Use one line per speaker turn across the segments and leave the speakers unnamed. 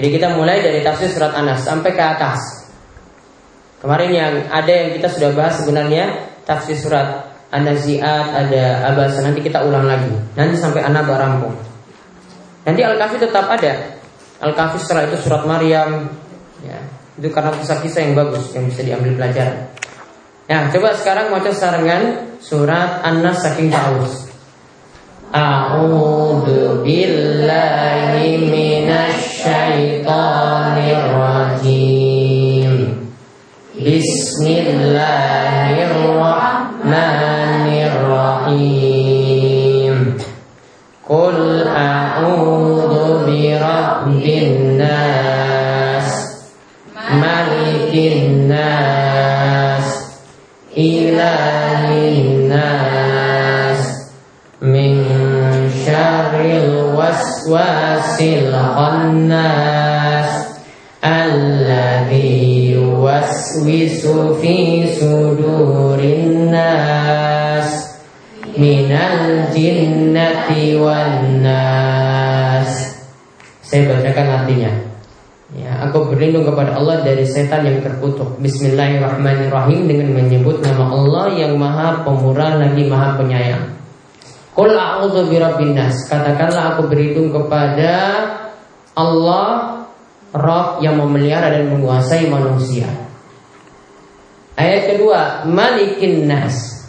Jadi kita mulai dari tafsir surat Anas sampai ke atas. Kemarin yang ada yang kita sudah bahas sebenarnya tafsir surat An-Nazi'at, ada Abasa. Nanti kita ulang lagi. Nanti sampai Anak rampung. Nanti Al-Kahfi tetap ada. Al-Kahfi setelah itu surat Maryam. Ya, itu karena kisah-kisah yang bagus yang bisa diambil pelajaran. Nah, coba sekarang mau sarangan surat An-Nas saking haus. A'udzu billahi minasy syaithanir rajim. Bismillahirrahmanirrahim. Qul a'udzu birabbin nas, malikin nas, ilahin nas, min syarril waswasil khannas alladzi yuwaswisu fi sudurin nas minal jinnati wan nas saya bacakan artinya Ya, aku berlindung kepada Allah dari setan yang terkutuk. Bismillahirrahmanirrahim dengan menyebut nama Allah yang Maha Pemurah lagi Maha Penyayang. Qul a'udzu birabbin nas. Katakanlah aku berlindung kepada Allah Rob yang memelihara dan menguasai manusia. Ayat kedua, Malikin Nas,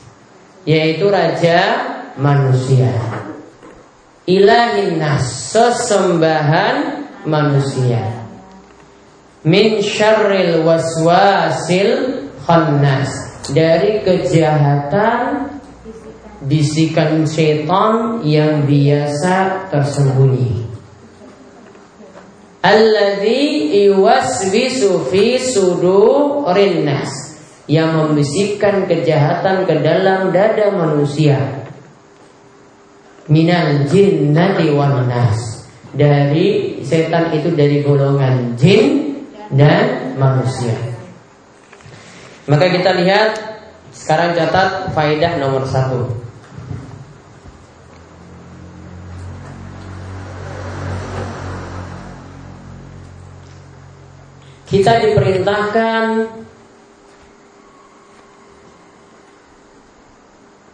yaitu raja manusia. Ilahin Nas, sesembahan manusia. Min syarril waswasil khannas, dari kejahatan bisikan setan yang biasa tersembunyi. Alladzi iwaswisu fi sudurin nas yang membisikkan kejahatan ke dalam dada manusia. Minal jinnati wan nas. Dari setan itu dari golongan jin dan manusia. Maka kita lihat sekarang catat faidah nomor satu. Kita diperintahkan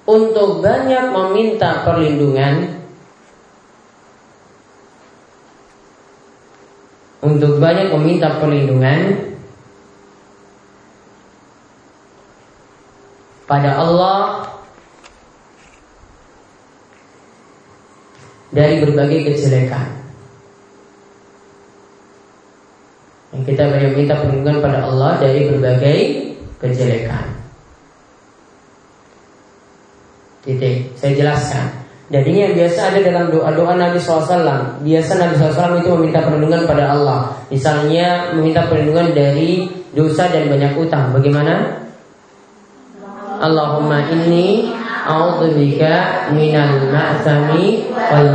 untuk banyak meminta perlindungan untuk banyak meminta perlindungan pada Allah dari berbagai kejelekan. Yang kita banyak minta perlindungan pada Allah dari berbagai kejelekan. Titik, saya jelaskan. Dan ini yang biasa ada dalam doa-doa Nabi SAW Biasa Nabi SAW itu meminta perlindungan pada Allah Misalnya meminta perlindungan dari dosa dan banyak utang Bagaimana? Allahumma inni a'udzubika minal ma'sami wal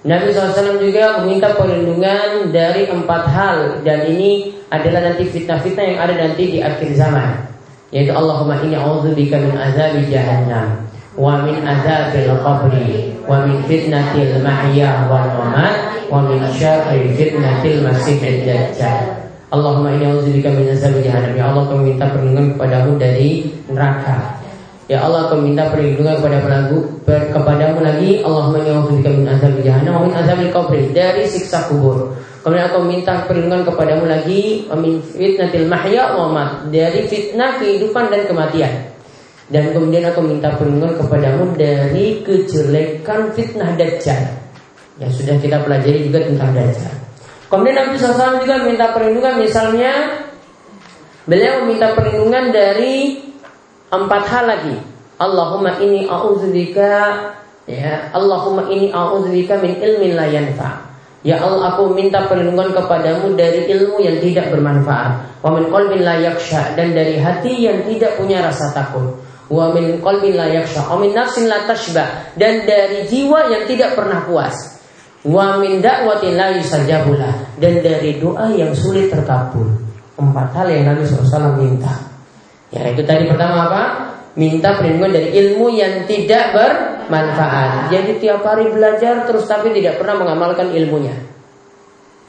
Nabi SAW juga meminta perlindungan dari empat hal dan ini adalah nanti fitnah-fitnah yang ada nanti di akhir zaman. Yaitu Allahumma inni a'udzubika min azabi jahannam wa min azabil qabri wa min fitnatil mahya wal mamat wa min syarri fitnatil masiihid dajjal. Allahumma inni a'udzubika min azabi jahannam. Ya Allah, kami minta perlindungan kepadamu dari neraka. Ya Allah kau minta perlindungan kepada pelaku kepadamu lagi Allahumma ya'udzubika min azab jahannam min azabil qabr dari siksa kubur. Kemudian aku minta perlindungan kepadamu lagi min fitnatil mahya wa dari fitnah kehidupan dan kematian. Dan kemudian aku minta perlindungan kepadamu dari kejelekan fitnah dajjal. Yang sudah kita pelajari juga tentang dajjal. Kemudian Nabi SAW juga minta perlindungan misalnya beliau meminta perlindungan dari empat hal lagi. Allahumma ini a'udzubika ya Allahumma ini a'udzubika min ilmin la yanfa. Ya Allah aku minta perlindungan kepadamu dari ilmu yang tidak bermanfaat. Wa min qalbin la yaksha dan dari hati yang tidak punya rasa takut. Wa min qalbin la yaksha wa min nafsin la tashba dan dari jiwa yang tidak pernah puas. Wa min da'watin la yusajabulah dan dari doa yang sulit terkabul. Empat hal yang Nabi SAW minta. Ya itu tadi pertama apa? Minta perlindungan dari ilmu yang tidak bermanfaat. Jadi tiap hari belajar terus tapi tidak pernah mengamalkan ilmunya.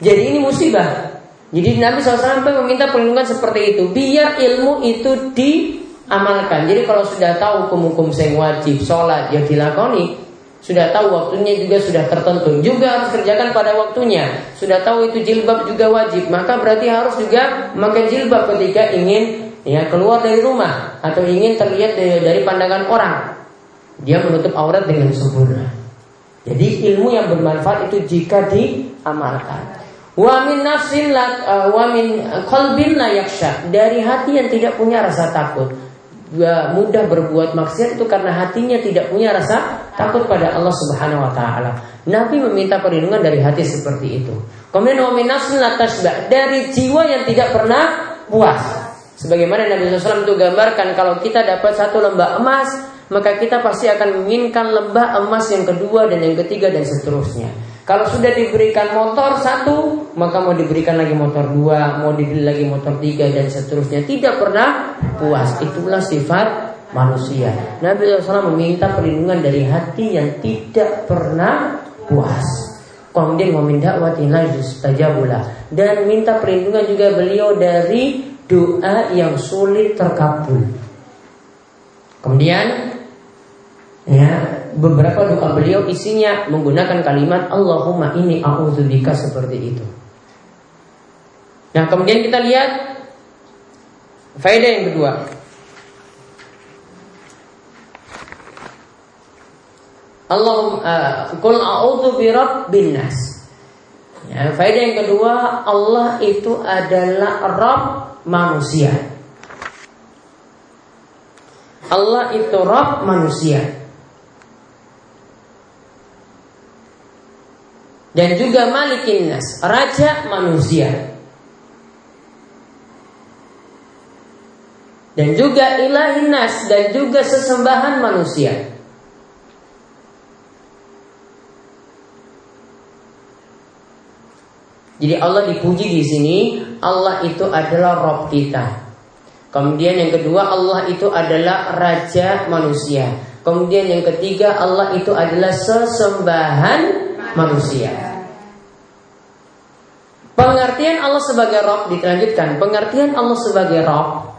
Jadi ini musibah. Jadi Nabi SAW sampai meminta perlindungan seperti itu biar ilmu itu diamalkan. Jadi kalau sudah tahu hukum-hukum yang wajib, sholat yang dilakoni, sudah tahu waktunya juga sudah tertentu, juga harus kerjakan pada waktunya. Sudah tahu itu jilbab juga wajib, maka berarti harus juga memakai jilbab ketika ingin ya keluar dari rumah atau ingin terlihat dari, dari pandangan orang. Dia menutup aurat dengan sempurna. Jadi ilmu yang bermanfaat itu jika diamalkan. Wa min nafsin la uh, wa min qalbin la yaksha. Dari hati yang tidak punya rasa takut. Gak mudah berbuat maksiat itu karena hatinya tidak punya rasa takut pada Allah Subhanahu wa taala. Nabi meminta perlindungan dari hati seperti itu. Kemudian wa min nafsin la tashba. Dari jiwa yang tidak pernah puas. Sebagaimana Nabi SAW itu gambarkan kalau kita dapat satu lembah emas, maka kita pasti akan menginginkan lembah emas yang kedua dan yang ketiga dan seterusnya. Kalau sudah diberikan motor satu, maka mau diberikan lagi motor dua, mau dibeli lagi motor tiga dan seterusnya. Tidak pernah puas. Itulah sifat manusia. Nabi SAW meminta perlindungan dari hati yang tidak pernah puas. Kemudian meminta tajabula dan minta perlindungan juga beliau dari doa yang sulit terkabul. Kemudian ya beberapa doa beliau isinya menggunakan kalimat Allahumma ini a'udzubika seperti itu. Nah, kemudian kita lihat faedah yang kedua. Allahumma qul a'udzu birabbin nas. Ya, faedah yang kedua, Allah itu adalah Rabb manusia. Allah itu Rabb manusia. dan juga Malikin Nas, raja manusia. Dan juga Ilahin Nas dan juga sesembahan manusia. Jadi Allah dipuji di sini, Allah itu adalah Rob kita. Kemudian yang kedua Allah itu adalah raja manusia. Kemudian yang ketiga Allah itu adalah sesembahan manusia. Pengertian Allah sebagai Rob dilanjutkan. Pengertian Allah sebagai Rob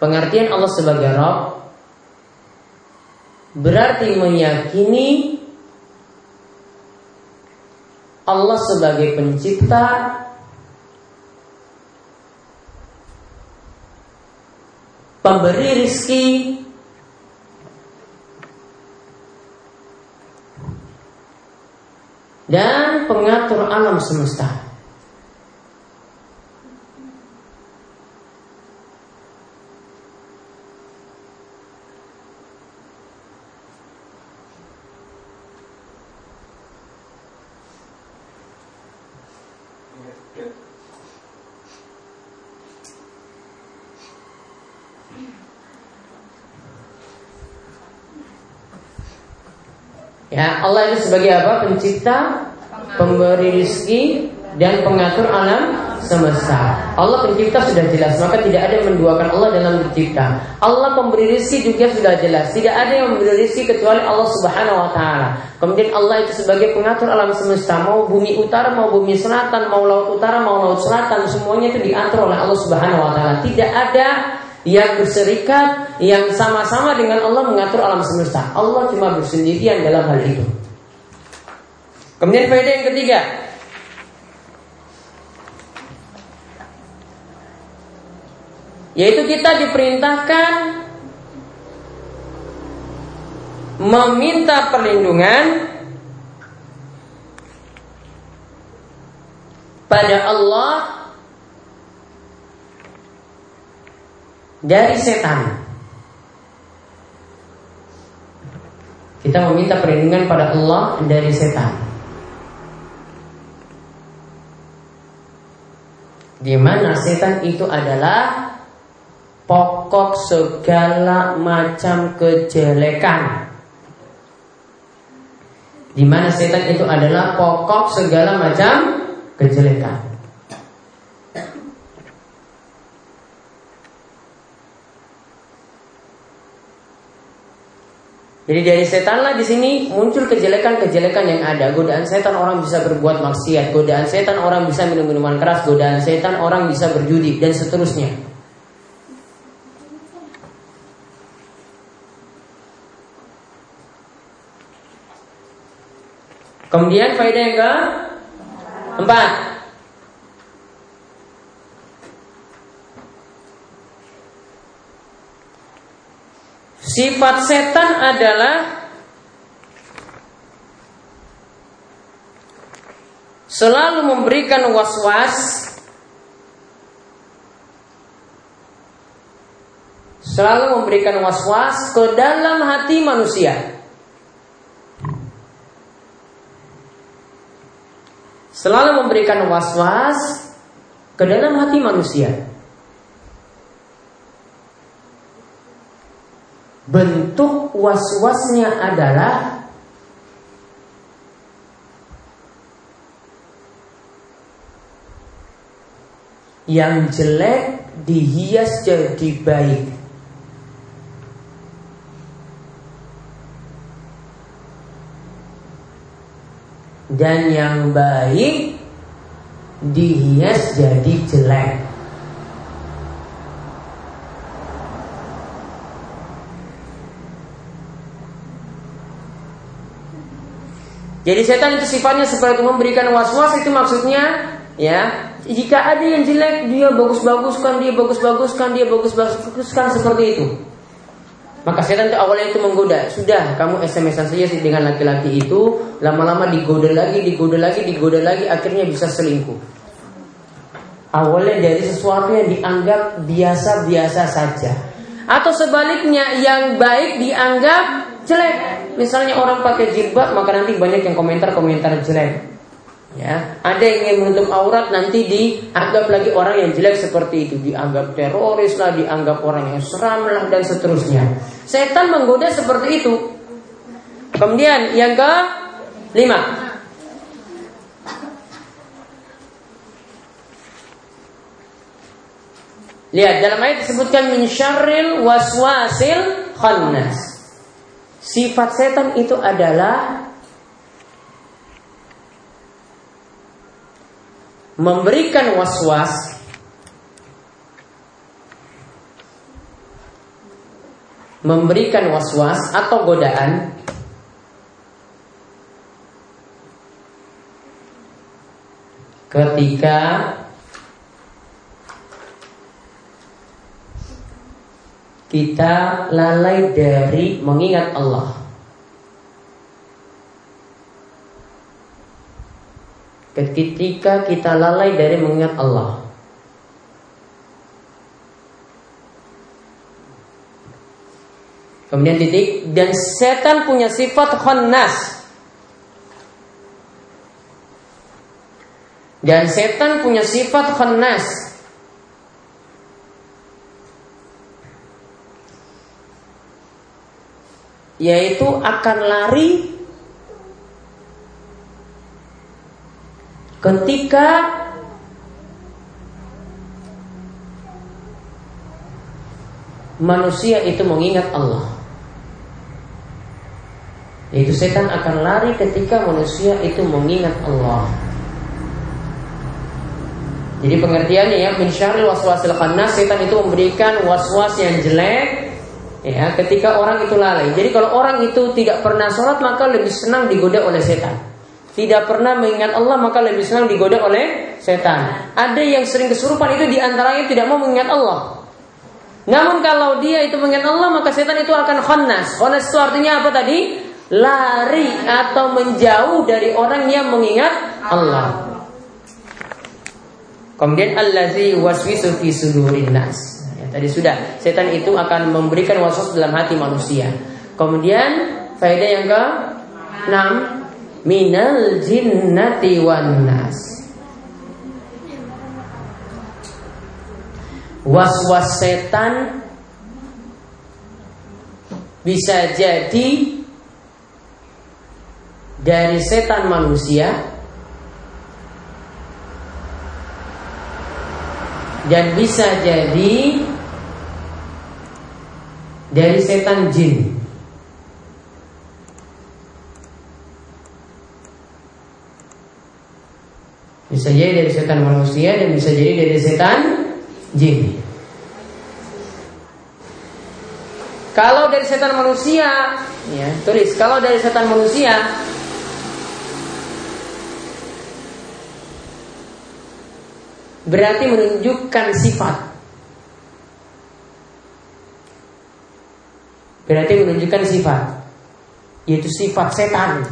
Pengertian Allah sebagai Rob berarti meyakini Allah sebagai pencipta pemberi rizki dan pengatur alam semesta. Ya, Allah itu sebagai apa? Pencipta, pemberi rizki dan pengatur alam semesta. Allah pencipta sudah jelas, maka tidak ada yang menduakan Allah dalam mencipta. Allah pemberi rizki juga sudah jelas. Tidak ada yang memberi rizki kecuali Allah Subhanahu wa taala. Kemudian Allah itu sebagai pengatur alam semesta, mau bumi utara, mau bumi selatan, mau laut utara, mau laut selatan, semuanya itu diatur oleh Allah Subhanahu wa taala. Tidak ada yang berserikat yang sama-sama dengan Allah mengatur alam semesta. Allah cuma bersendirian dalam hal itu. Kemudian faedah yang ketiga, yaitu kita diperintahkan meminta perlindungan pada Allah dari setan. Kita meminta perlindungan pada Allah dari setan. Di mana setan itu adalah pokok segala macam kejelekan. Di mana setan itu adalah pokok segala macam kejelekan. Jadi dari setanlah di sini muncul kejelekan-kejelekan yang ada. Godaan setan orang bisa berbuat maksiat, godaan setan orang bisa minum minuman keras, godaan setan orang bisa berjudi dan seterusnya. Kemudian faedah yang ke empat. Sifat setan adalah selalu memberikan was-was selalu memberikan was-was ke dalam hati manusia. selalu memberikan was-was ke dalam hati manusia. Bentuk was-wasnya adalah yang jelek dihias jadi baik. dan yang baik dihias jadi jelek. Jadi setan itu sifatnya seperti memberikan was-was itu maksudnya ya jika ada yang jelek dia bagus-baguskan dia bagus-baguskan dia bagus-baguskan seperti itu. Maka setan itu awalnya itu menggoda. Sudah, kamu SMS-an saja sih dengan laki-laki itu, lama-lama digoda lagi, digoda lagi, digoda lagi, akhirnya bisa selingkuh. Awalnya dari sesuatu yang dianggap biasa-biasa saja. Atau sebaliknya, yang baik dianggap jelek. Misalnya orang pakai jilbab, maka nanti banyak yang komentar-komentar jelek. Ya, ada yang ingin menutup aurat nanti dianggap lagi orang yang jelek seperti itu, dianggap teroris lah, dianggap orang yang seram lah dan seterusnya. Setan menggoda seperti itu. Kemudian yang ke lima. Lihat dalam ayat disebutkan min syarril waswasil khannas. Sifat setan itu adalah memberikan was-was memberikan was-was atau godaan ketika kita lalai dari mengingat Allah. ketika kita lalai dari mengingat Allah. Kemudian titik dan setan punya sifat khannas. Dan setan punya sifat khannas. Yaitu akan lari Ketika manusia itu mengingat Allah. Yaitu setan akan lari ketika manusia itu mengingat Allah. Jadi pengertiannya ya min syarril waswasil khannas setan itu memberikan waswas yang jelek ya ketika orang itu lalai. Jadi kalau orang itu tidak pernah sholat maka lebih senang digoda oleh setan tidak pernah mengingat Allah maka lebih senang digoda oleh setan. Ada yang sering kesurupan itu di antaranya tidak mau mengingat Allah. Namun kalau dia itu mengingat Allah maka setan itu akan khannas. Khannas itu artinya apa tadi? Lari atau menjauh dari orang yang mengingat Allah. Kemudian allazi waswisu fi sudurin nas. Tadi sudah setan itu akan memberikan waswas dalam hati manusia. Kemudian faedah yang ke 6 minal jinnati wan nas. Was-was setan bisa jadi dari setan manusia dan bisa jadi dari setan jin. Bisa jadi dari setan manusia dan bisa jadi dari setan jin. Kalau dari setan manusia, ya, tulis kalau dari setan manusia berarti menunjukkan sifat Berarti menunjukkan sifat, yaitu sifat setan.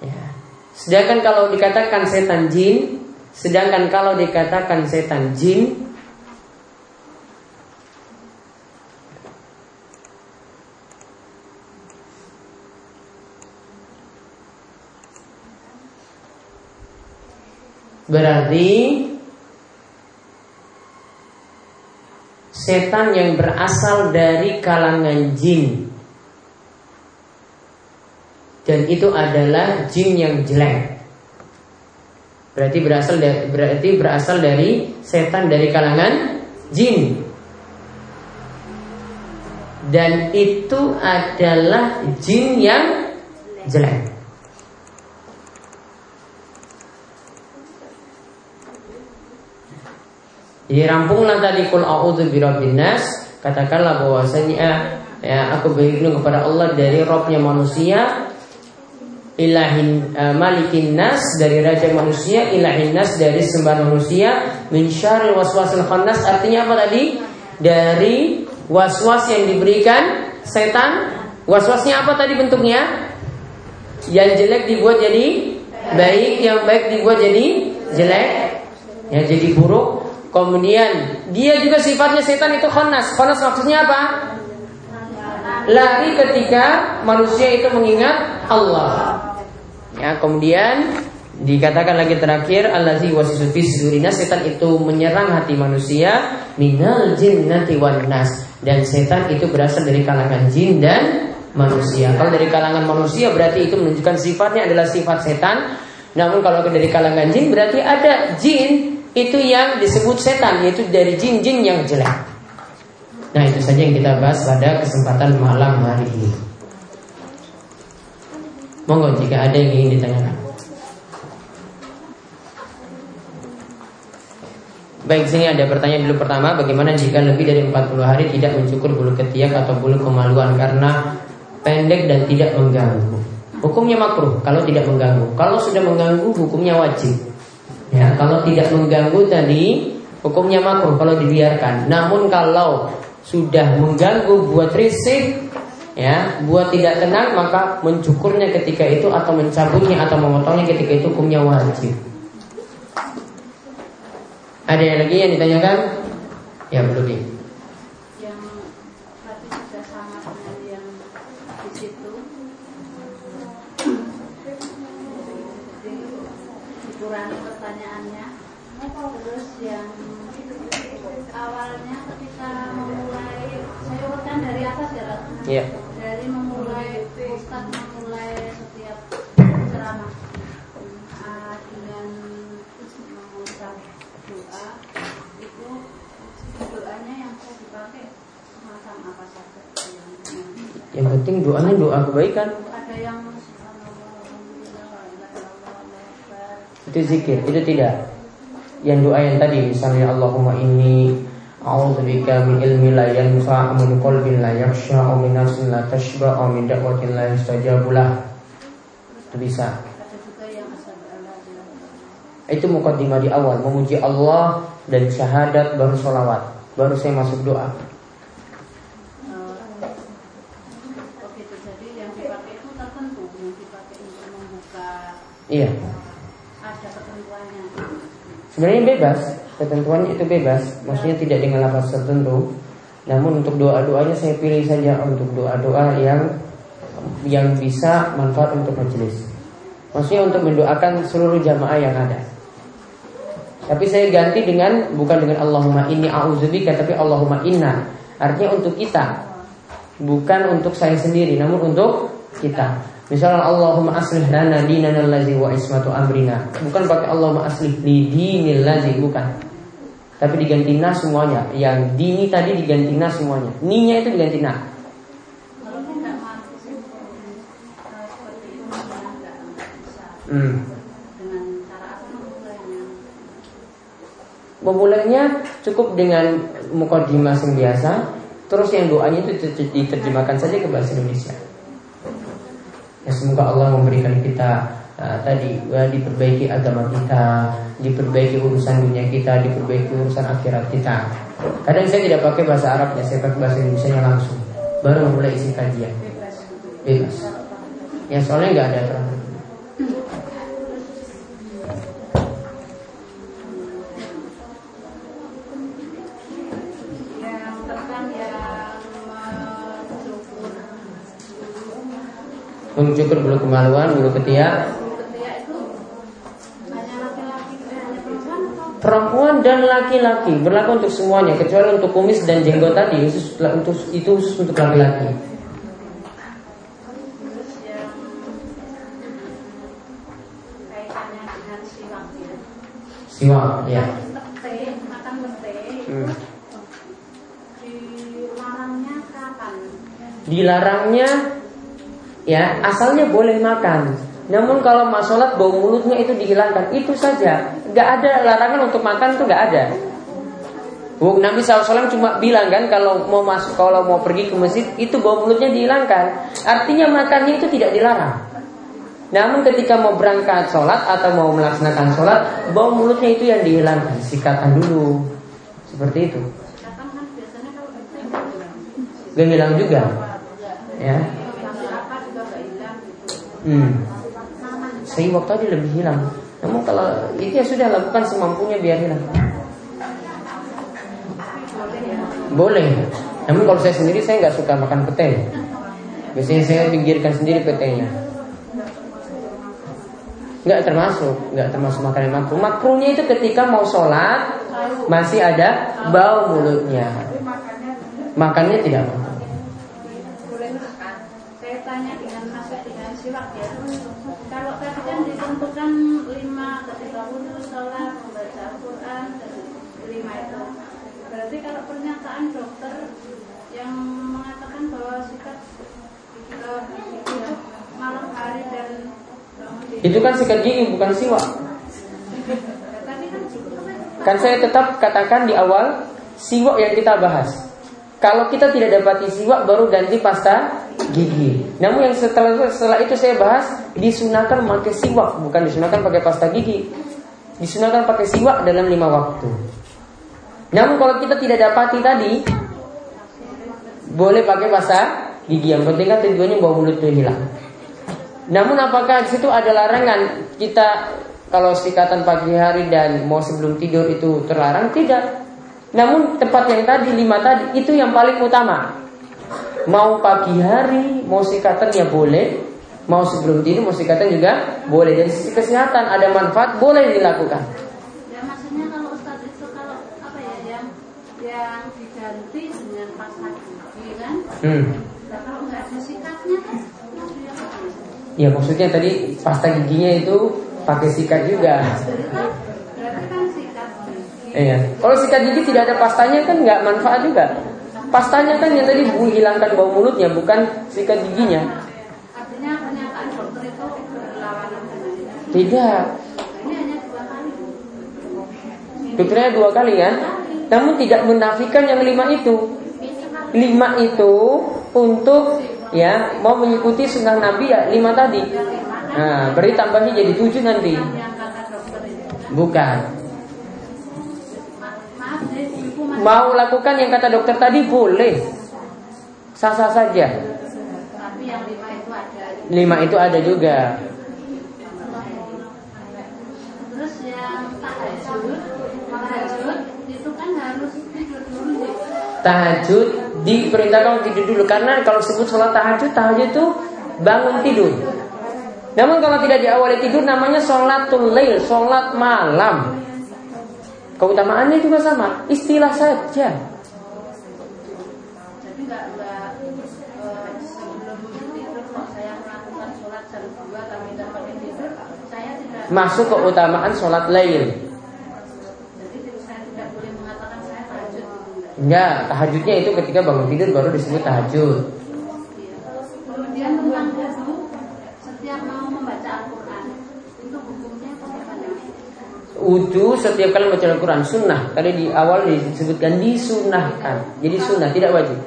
Ya. Sedangkan kalau dikatakan setan jin, Sedangkan kalau dikatakan setan jin Berarti setan yang berasal dari kalangan jin dan itu adalah jin yang jelek. Berarti berasal dari, berarti berasal dari setan dari kalangan jin. Dan itu adalah jin yang jelek. Jadi rampunglah tadi kul a'udzu birabbin nas, katakanlah bahwasanya ya aku berlindung kepada Allah dari robnya manusia ilahin uh, malikin nas dari raja manusia ilahin nas dari sembah manusia min syarril waswasil khannas. Artinya apa tadi? Dari waswas yang diberikan setan. Waswasnya apa tadi bentuknya? Yang jelek dibuat jadi baik yang baik dibuat jadi jelek. Ya jadi buruk kemudian dia juga sifatnya setan itu khannas khannas maksudnya apa lari ketika manusia itu mengingat Allah. Ya, kemudian dikatakan lagi terakhir allazi wasisu fi setan itu menyerang hati manusia minal jinnati wan nas dan setan itu berasal dari kalangan jin dan manusia. Kalau dari kalangan manusia berarti itu menunjukkan sifatnya adalah sifat setan. Namun kalau dari kalangan jin berarti ada jin itu yang disebut setan yaitu dari jin-jin yang jelek. Nah itu saja yang kita bahas pada kesempatan malam hari ini. Monggo jika ada yang ingin ditanyakan. Baik, sini ada pertanyaan dulu pertama Bagaimana jika lebih dari 40 hari tidak mencukur bulu ketiak atau bulu kemaluan Karena pendek dan tidak mengganggu Hukumnya makruh kalau tidak mengganggu Kalau sudah mengganggu hukumnya wajib Ya, Kalau tidak mengganggu tadi Hukumnya makruh kalau dibiarkan. Namun kalau sudah mengganggu buat risik ya buat tidak tenang maka mencukurnya ketika itu atau mencabutnya atau memotongnya ketika itu hukumnya wajib. Ada yang lagi yang ditanyakan? Ya belum
pertanyaannya terus yang awalnya ketika dari atas ya
Iya.
Dari memulai Ustaz memulai setiap ceramah uh, dengan doa itu doanya yang saya dipakai macam apa saja yang,
yang penting doanya doa kebaikan.
Ada yang
itu zikir, itu tidak. Yang doa yang tadi misalnya Allahumma inni أعوذ بك من علم لا ينفع من قلب لا يخشى من نفس لا تشبع من دعوة لا يستجاب له itu bisa itu mukaddimah di awal memuji Allah dan syahadat baru sholawat baru saya masuk doa Iya. Ada ketentuannya. Sebenarnya bebas ketentuannya itu bebas, maksudnya tidak dengan lafaz tertentu. Namun untuk doa-doanya saya pilih saja untuk doa-doa yang yang bisa manfaat untuk majelis. Maksudnya untuk mendoakan seluruh jamaah yang ada. Tapi saya ganti dengan bukan dengan Allahumma inni a'udzubika tapi Allahumma inna. Artinya untuk kita. Bukan untuk saya sendiri namun untuk kita. Misalnya Allahumma aslih lana dinana allazi wa ismatu amrina. Bukan pakai Allahumma aslih li dinil lazi bukan. Tapi diganti na semuanya Yang dini tadi diganti na semuanya Ninya itu diganti na Hmm.
Memulainya
cukup dengan mukadimah yang biasa, terus yang doanya itu diterjemahkan saja ke bahasa Indonesia. Ya semoga Allah memberikan kita uh, tadi uh, diperbaiki agama kita, diperbaiki urusan dunia kita, diperbaiki urusan akhirat kita. Kadang saya tidak pakai bahasa Arabnya, saya pakai bahasa Indonesia langsung. Baru mulai isi kajian. Bebas. Ya soalnya nggak ada
yang mencukur
bulu kemaluan, bulu ketiak
itu hanya laki-laki eh, hanya perempuan
dan laki-laki berlaku untuk semuanya kecuali untuk kumis dan jenggot tadi khusus untuk itu khusus untuk laki-laki.
terus yang kaitannya dengan siwak ya.
Siwak, ya.
Teh, makan teh
Hmm.
dilarangnya kapan?
Dilarangnya ya asalnya boleh makan. Namun kalau masalah bau mulutnya itu dihilangkan itu saja. Gak ada larangan untuk makan tuh gak ada. Nabi SAW cuma bilang kan kalau mau masuk kalau mau pergi ke masjid itu bau mulutnya dihilangkan. Artinya makannya itu tidak dilarang. Namun ketika mau berangkat sholat atau mau melaksanakan sholat bau mulutnya itu yang dihilangkan. Sikatan dulu seperti itu. Gak hilang juga, ya. Hmm. Siwak tadi lebih hilang. Namun kalau itu ya sudah lakukan semampunya biar hilang. Boleh. Namun kalau saya sendiri saya nggak suka makan pete. Biasanya saya pinggirkan sendiri petenya. Nggak termasuk, nggak termasuk makanan makruh. Makruhnya itu ketika mau sholat masih ada bau mulutnya. Makannya tidak makruh.
boleh makan. Saya tanya dengan masuk dengan siwak ya. Kalau tadi kan ditentukan lima ketika wudhu, sholat, membaca Al-Quran, dan lima itu. Berarti kalau pernyataan dokter yang mengatakan bahwa sikat itu malam hari dan
Itu kan sikat gigi bukan siwak.
Kan
saya tetap katakan di awal siwak yang kita bahas. Kalau kita tidak dapati siwak baru ganti pasta gigi. Namun yang setelah setelah itu saya bahas disunahkan pakai siwak bukan disunahkan pakai pasta gigi. Disunahkan pakai siwak dalam lima waktu. Namun kalau kita tidak dapati tadi boleh pakai pasta gigi. Yang penting kan tujuannya bau mulut itu hilang. Namun apakah di situ ada larangan kita kalau sikatan pagi hari dan mau sebelum tidur itu terlarang? Tidak. Namun tempat yang tadi lima tadi itu yang paling utama. Mau pagi hari, mau sikatan ya boleh. Mau sebelum tidur, mau sikatan juga boleh. Dari sisi kesehatan ada manfaat, boleh dilakukan.
Ya maksudnya kalau Ustadz itu kalau apa ya yang yang diganti dengan pasta gigi kan?
Hmm.
Nah, kalau nggak ada sikatnya kan?
Ya maksudnya tadi pasta giginya itu pakai sikat juga.
Jadi kan kan sikat gigi.
Iya. Kalau sikat gigi tidak ada pastanya kan nggak manfaat juga. Pastanya kan yang tadi bu hilangkan bau mulutnya, bukan sikat giginya. Tidak. Dokternya dua kali kan? Namun tidak menafikan yang lima itu. Lima itu untuk ya mau mengikuti sunnah Nabi ya lima tadi. Nah, beri tambahnya jadi tujuh nanti.
Kan.
Bukan. Mau lakukan yang kata dokter tadi boleh. Sah-sah saja.
Lima itu ada
juga.
Terus yang tahajud, tahajud itu kan harus tidur dulu nih.
Tahajud diperintahkan untuk tidur dulu karena kalau sebut sholat tahajud, tahajud itu bangun tidur. Namun kalau tidak diawali tidur namanya sholatul lail, sholat malam. Keutamaannya juga sama, istilah saja.
Jadi nggak nggak eh, sebelum tidur kok saya melakukan sholat jam dua kami dapat tidur, saya tidak.
Masuk keutamaan sholat lail.
Jadi saya tidak boleh mengatakan saya tahajud.
Enggak, tahajudnya itu ketika bangun tidur baru disebut tahajud.
Kemudian tentang wudhu, setiap mau membaca Al-Quran
Wudhu setiap kali baca Al-Quran Sunnah. Tadi di awal disebutkan disunahkan. Jadi sunnah tidak wajib.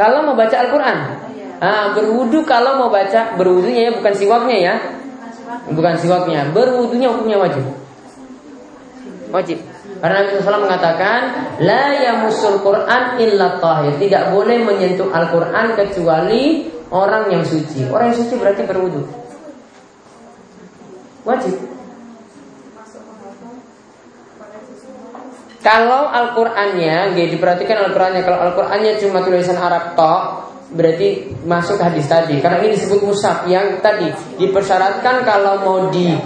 Kalau mau baca Al-Quran? Ah, Berwudhu kalau mau baca Berwudhunya ya bukan siwaknya ya. Bukan siwaknya. Berwudhunya hukumnya wajib. Wajib karena Nabi SAW mengatakan La yamusul Quran illa tahir Tidak boleh menyentuh Al-Quran kecuali orang yang suci Orang yang suci berarti berwudhu Wajib Kalau Al-Qur'annya, ya diperhatikan Al-Qur'annya. Kalau Al-Qur'annya cuma tulisan Arab tok, berarti masuk hadis tadi. Karena ini disebut musaf yang tadi dipersyaratkan kalau mau di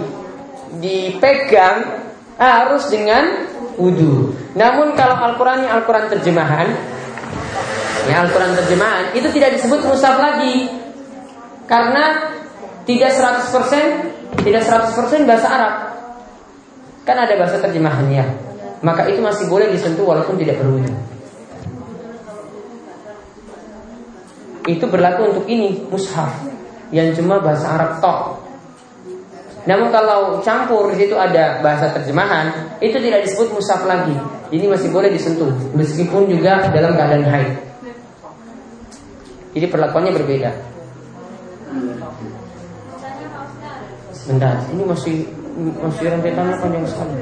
dipegang harus dengan wudhu. Namun kalau Al-Qur'annya Al-Qur'an terjemahan, ya Al-Qur'an terjemahan itu tidak disebut musaf lagi. Karena tidak 100% tidak 100% bahasa Arab. Kan ada bahasa terjemahannya maka itu masih boleh disentuh walaupun tidak berwudu. Itu berlaku untuk ini mushaf yang cuma bahasa Arab tok. Namun kalau campur di situ ada bahasa terjemahan, itu tidak disebut mushaf lagi. Ini masih boleh disentuh meskipun juga dalam keadaan haid. Jadi perlakuannya berbeda. Sebentar, ini masih masih rentetannya panjang sekali.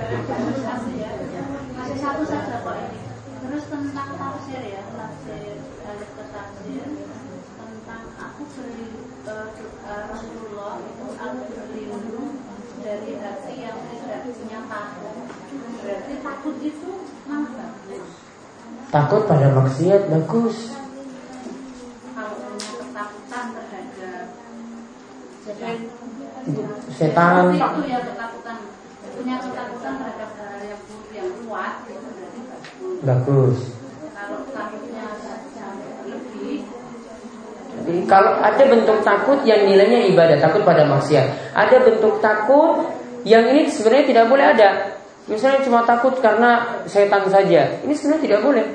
Takut pada maksiat bagus. setan. Itu ya ketakutan. Punya ketakutan terhadap hal yang buruk yang kuat itu berarti bagus. Bagus. Kalau takutnya jadi kalau ada bentuk takut yang nilainya ibadah, takut pada maksiat. Ada bentuk takut yang ini sebenarnya tidak boleh ada. Misalnya cuma takut karena setan saja. Ini sebenarnya tidak boleh.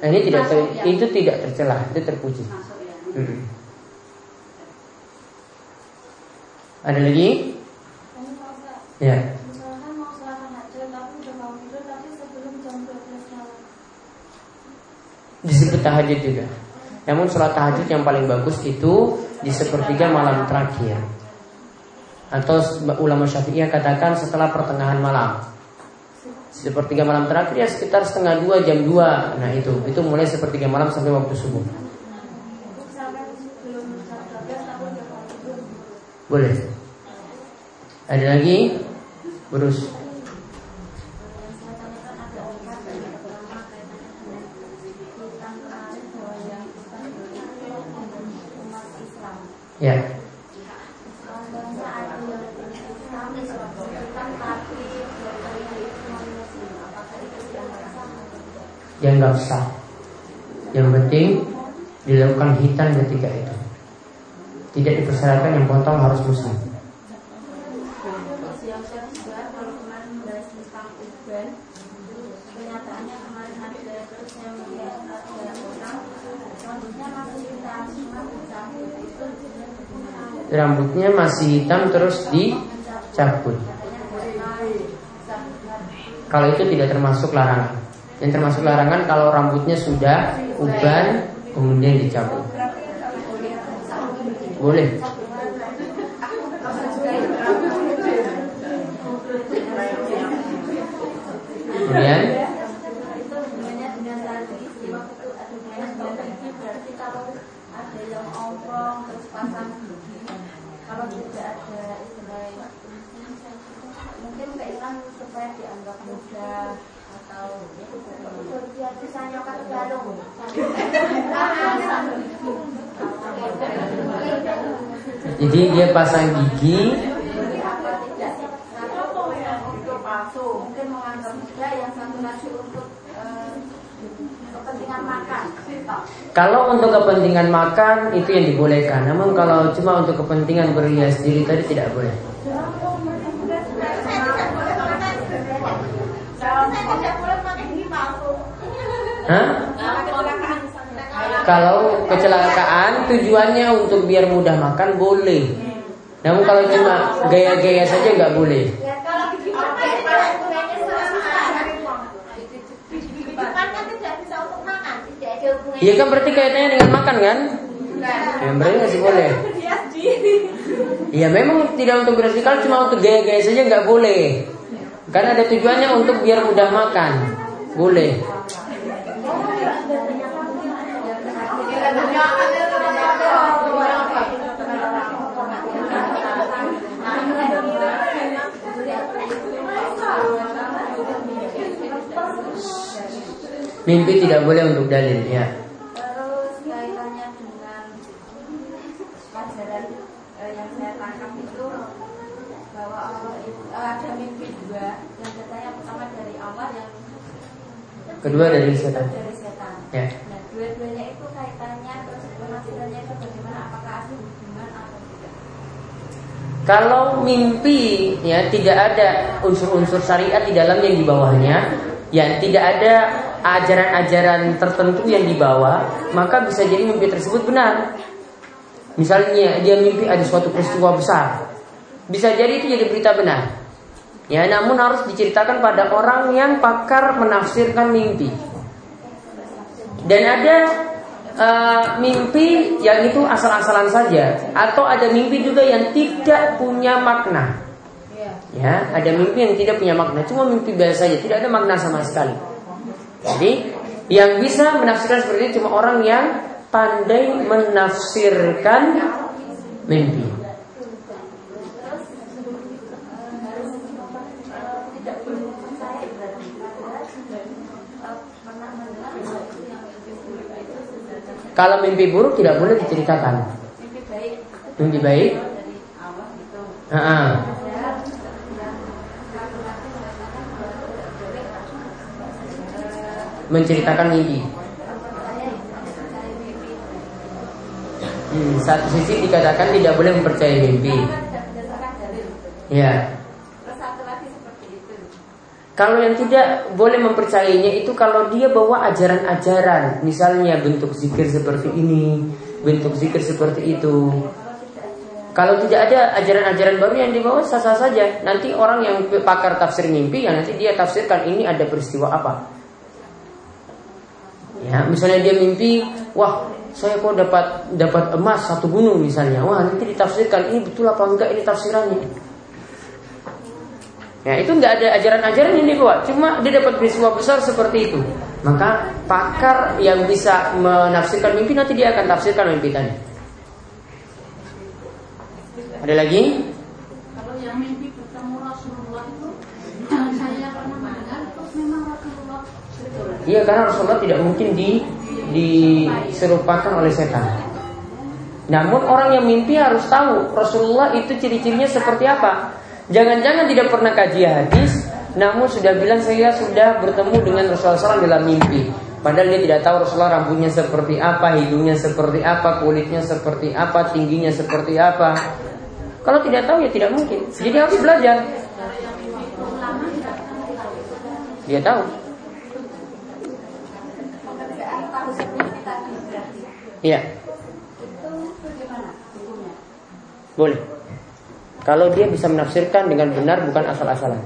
Nah, ini tidak ter, ya. itu tidak tercela, itu terpuji. ya. Hmm. Ada lagi? Ya. Disebut tahajud juga. Namun sholat tahajud yang paling bagus itu di sepertiga malam terakhir. Atau ulama syafi'iyah katakan setelah pertengahan malam. Sepertiga malam terakhir ya sekitar setengah dua jam dua. Nah itu. Itu mulai sepertiga malam sampai waktu subuh. Boleh. Ada lagi Berus Ya. yang nggak sah. Yang penting dilakukan hitam ketika itu. Tidak dipersyaratkan yang potong harus muslim. Rambutnya masih hitam terus dicabut. Kalau itu tidak termasuk larangan. Yang termasuk larangan kalau rambutnya sudah uban kemudian dicabut. Boleh. Kemudian kalau tidak ada keinginan supaya dianggap mudah jadi dia pasang gigi. Mungkin menganggap juga yang satu nasi untuk eh, kepentingan makan. Kalau untuk kepentingan makan itu yang dibolehkan, namun kalau cuma untuk kepentingan berhias diri tadi tidak boleh. Kalau kecelakaan tujuannya untuk biar mudah makan boleh. Namun kalau cuma gaya-gaya saja nggak boleh. Iya kan berarti kaitannya dengan makan kan? Ya berarti masih boleh. Iya memang tidak untuk beras kalau cuma untuk gaya-gaya saja nggak boleh. Karena ada tujuannya untuk biar mudah makan. Boleh. Mimpi tidak boleh untuk dalil ya.
Terus kaitannya dengan pelajaran eh, yang saya tangkap itu bahwa Allah itu eh, ada mimpi dua yang katanya pertama dari Allah yang
Kedua dari setan.
dari setan.
Ya.
Nah dua-duanya itu kaitannya terus penafsirannya itu bagaimana apakah ada hubungan atau tidak?
Kalau mimpi ya tidak ada unsur-unsur syariat di dalamnya di bawahnya, ya tidak ada ajaran-ajaran tertentu yang dibawa, maka bisa jadi mimpi tersebut benar. Misalnya dia mimpi ada suatu peristiwa besar, bisa jadi itu jadi berita benar. Ya, namun harus diceritakan pada orang yang pakar menafsirkan mimpi. Dan ada uh, mimpi yang itu asal-asalan saja, atau ada mimpi juga yang tidak punya makna. Ya, ada mimpi yang tidak punya makna, cuma mimpi biasa saja, tidak ada makna sama sekali. Jadi, yang bisa menafsirkan seperti itu cuma orang yang pandai menafsirkan mimpi. Kalau mimpi buruk tidak boleh diceritakan.
Mimpi baik
Mimpi baik. Ha-ha. Menceritakan mimpi. Hmm, satu sisi dikatakan tidak boleh mempercayai mimpi. Ya.
Terus satu lagi seperti itu.
Kalau yang tidak boleh mempercayainya itu kalau dia bawa ajaran-ajaran, misalnya bentuk zikir seperti ini, bentuk zikir seperti itu. Kalau tidak ada ajaran-ajaran baru yang dibawa sah-sah saja. Nanti orang yang pakar tafsir mimpi yang nanti dia tafsirkan ini ada peristiwa apa. Ya, misalnya dia mimpi, wah saya kok dapat dapat emas satu gunung misalnya. Wah nanti ditafsirkan ini betul apa enggak ini tafsirannya. Ya itu nggak ada ajaran-ajaran yang dibawa, cuma dia dapat peristiwa besar seperti itu. Maka pakar yang bisa menafsirkan mimpi nanti dia akan tafsirkan mimpi tadi. Ada lagi?
Kalau yang mimpi bertemu Rasulullah itu saya pernah mendengar terus memang Rasulullah.
Iya karena Rasulullah tidak mungkin di diserupakan oleh setan. Namun orang yang mimpi harus tahu Rasulullah itu ciri-cirinya seperti apa. Jangan-jangan tidak pernah kaji hadis, namun sudah bilang saya sudah bertemu dengan Rasulullah SAW dalam mimpi. Padahal dia tidak tahu Rasulullah rambutnya seperti apa, hidungnya seperti apa, kulitnya seperti apa, tingginya seperti apa. Kalau tidak tahu ya tidak mungkin. Jadi harus belajar. Dia tahu. Iya, boleh. Kalau dia bisa menafsirkan dengan benar bukan asal-asalan.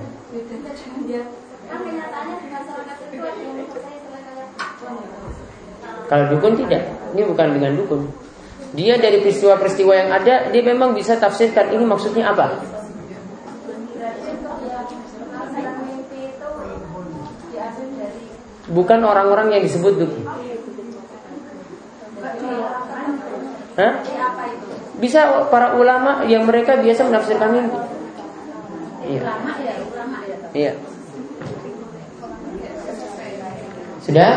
Kalau dukun tidak, ini bukan dengan dukun. Dia dari peristiwa-peristiwa yang ada, dia memang bisa tafsirkan ini maksudnya apa. Bukan orang-orang yang disebut dukun. Hah? Bisa para ulama yang mereka biasa menafsirkan mimpi. Iya.
Ulama ya, ulama ya.
Iya. Sudah?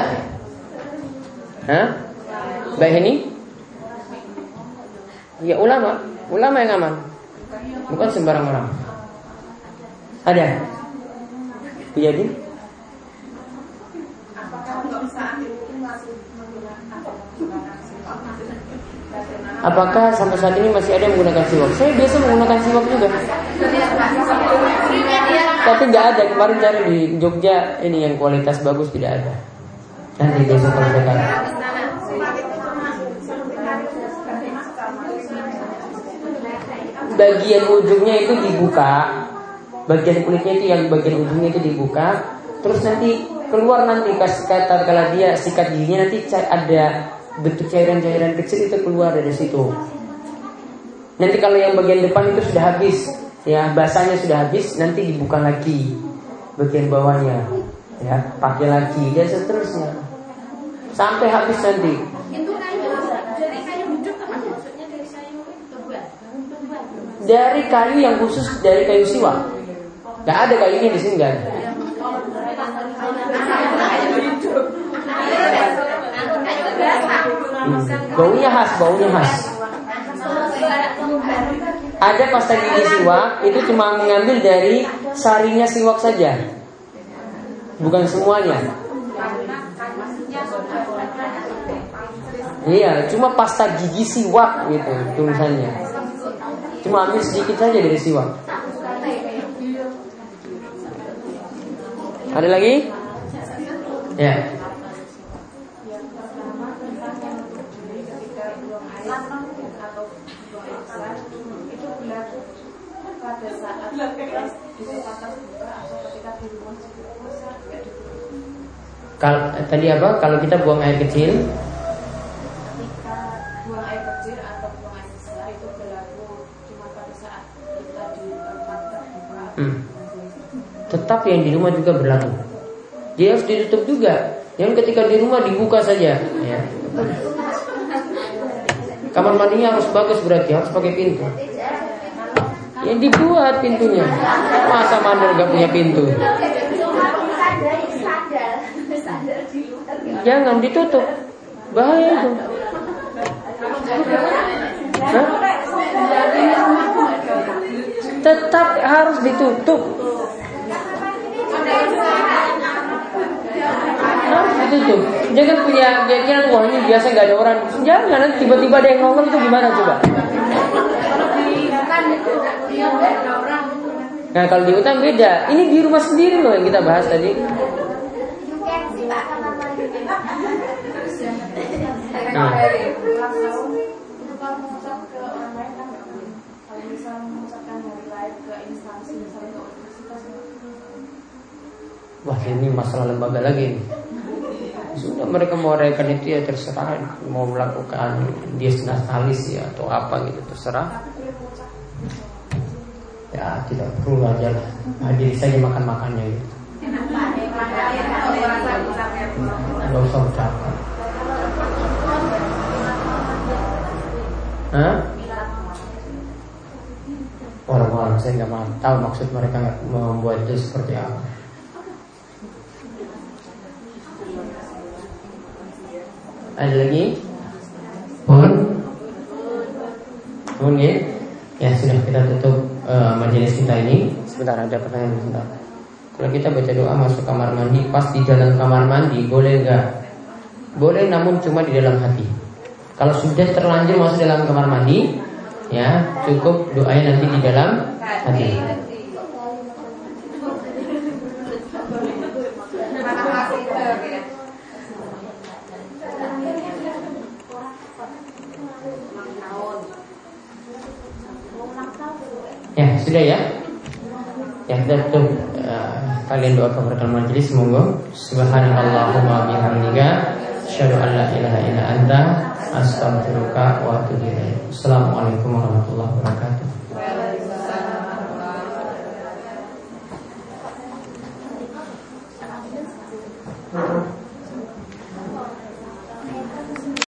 Hah? Baik ini? Ya ulama, ulama yang aman. Bukan sembarang orang. Ada? Jadi? Apakah sampai saat ini masih ada yang menggunakan siwak? Saya biasa menggunakan siwak juga. Tapi nggak ada kemarin cari di Jogja ini yang kualitas bagus tidak ada. Nanti besok kalau. Bagian ujungnya itu dibuka, bagian kulitnya itu yang bagian ujungnya itu dibuka, terus nanti keluar nanti kata kalau dia sikat giginya nanti ada bentuk cairan-cairan kecil itu keluar dari situ. Nanti kalau yang bagian depan itu sudah habis, ya basahnya sudah habis, nanti dibuka lagi bagian bawahnya, ya pakai lagi dan seterusnya sampai habis nanti. dari kayu yang khusus dari kayu siwa. Gak ada kayunya di sini kan? Baunya khas, baunya khas. Ada pasta gigi siwak itu cuma mengambil dari sarinya siwak saja, bukan semuanya. Iya, cuma pasta gigi siwak gitu tulisannya. Cuma ambil sedikit saja dari siwak. Ada lagi? Ya. Kalau tadi apa? Kalau kita buang air kecil,
buang air kecil atau buang air besar itu berlaku cuma pada saat kita di tempat terbuka.
hmm, tetap yang di rumah juga berlaku. Dia harus ditutup juga. Yang ketika di rumah dibuka saja. Ya. Kamar mandinya harus bagus berarti harus pakai pintu. Yang dibuat pintunya. Masa mandor gak punya pintu? Jangan ditutup. Bahaya itu. Tetap harus ditutup. Harus ditutup. Jangan punya keyakinan wah ini biasa nggak ada orang. Jangan nanti tiba-tiba ada yang nongol itu gimana coba? Nah kalau di hutan beda. Ini di rumah sendiri loh yang kita bahas tadi. Nah. Wah ini masalah lembaga lagi. Sudah mereka mau rekan itu ya terserah. Mau melakukan dia natalis ya Atau apa gitu terserah. Ya tidak perlu aja lah. Hadir saja makan-makannya gitu Gak usah ucapkan Hah? Orang-orang saya nggak tahu maksud mereka membuat itu seperti apa. Ada lagi? Pun? Pun ya? Ya sudah kita tutup uh, majelis kita ini. Sebentar ada pertanyaan sebentar. Kalau kita baca doa masuk kamar mandi, pas di dalam kamar mandi boleh nggak? Boleh, namun cuma di dalam hati. Kalau sudah terlanjur masuk dalam kamar mandi, ya cukup doanya nanti di dalam hati. Ya sudah ya. Kalian doa kepada majelis semoga subhanallahumma bihamdika asyhadu an la ilaha illa anta astaghfiruka wa atubu ilaik. Assalamualaikum warahmatullahi wabarakatuh.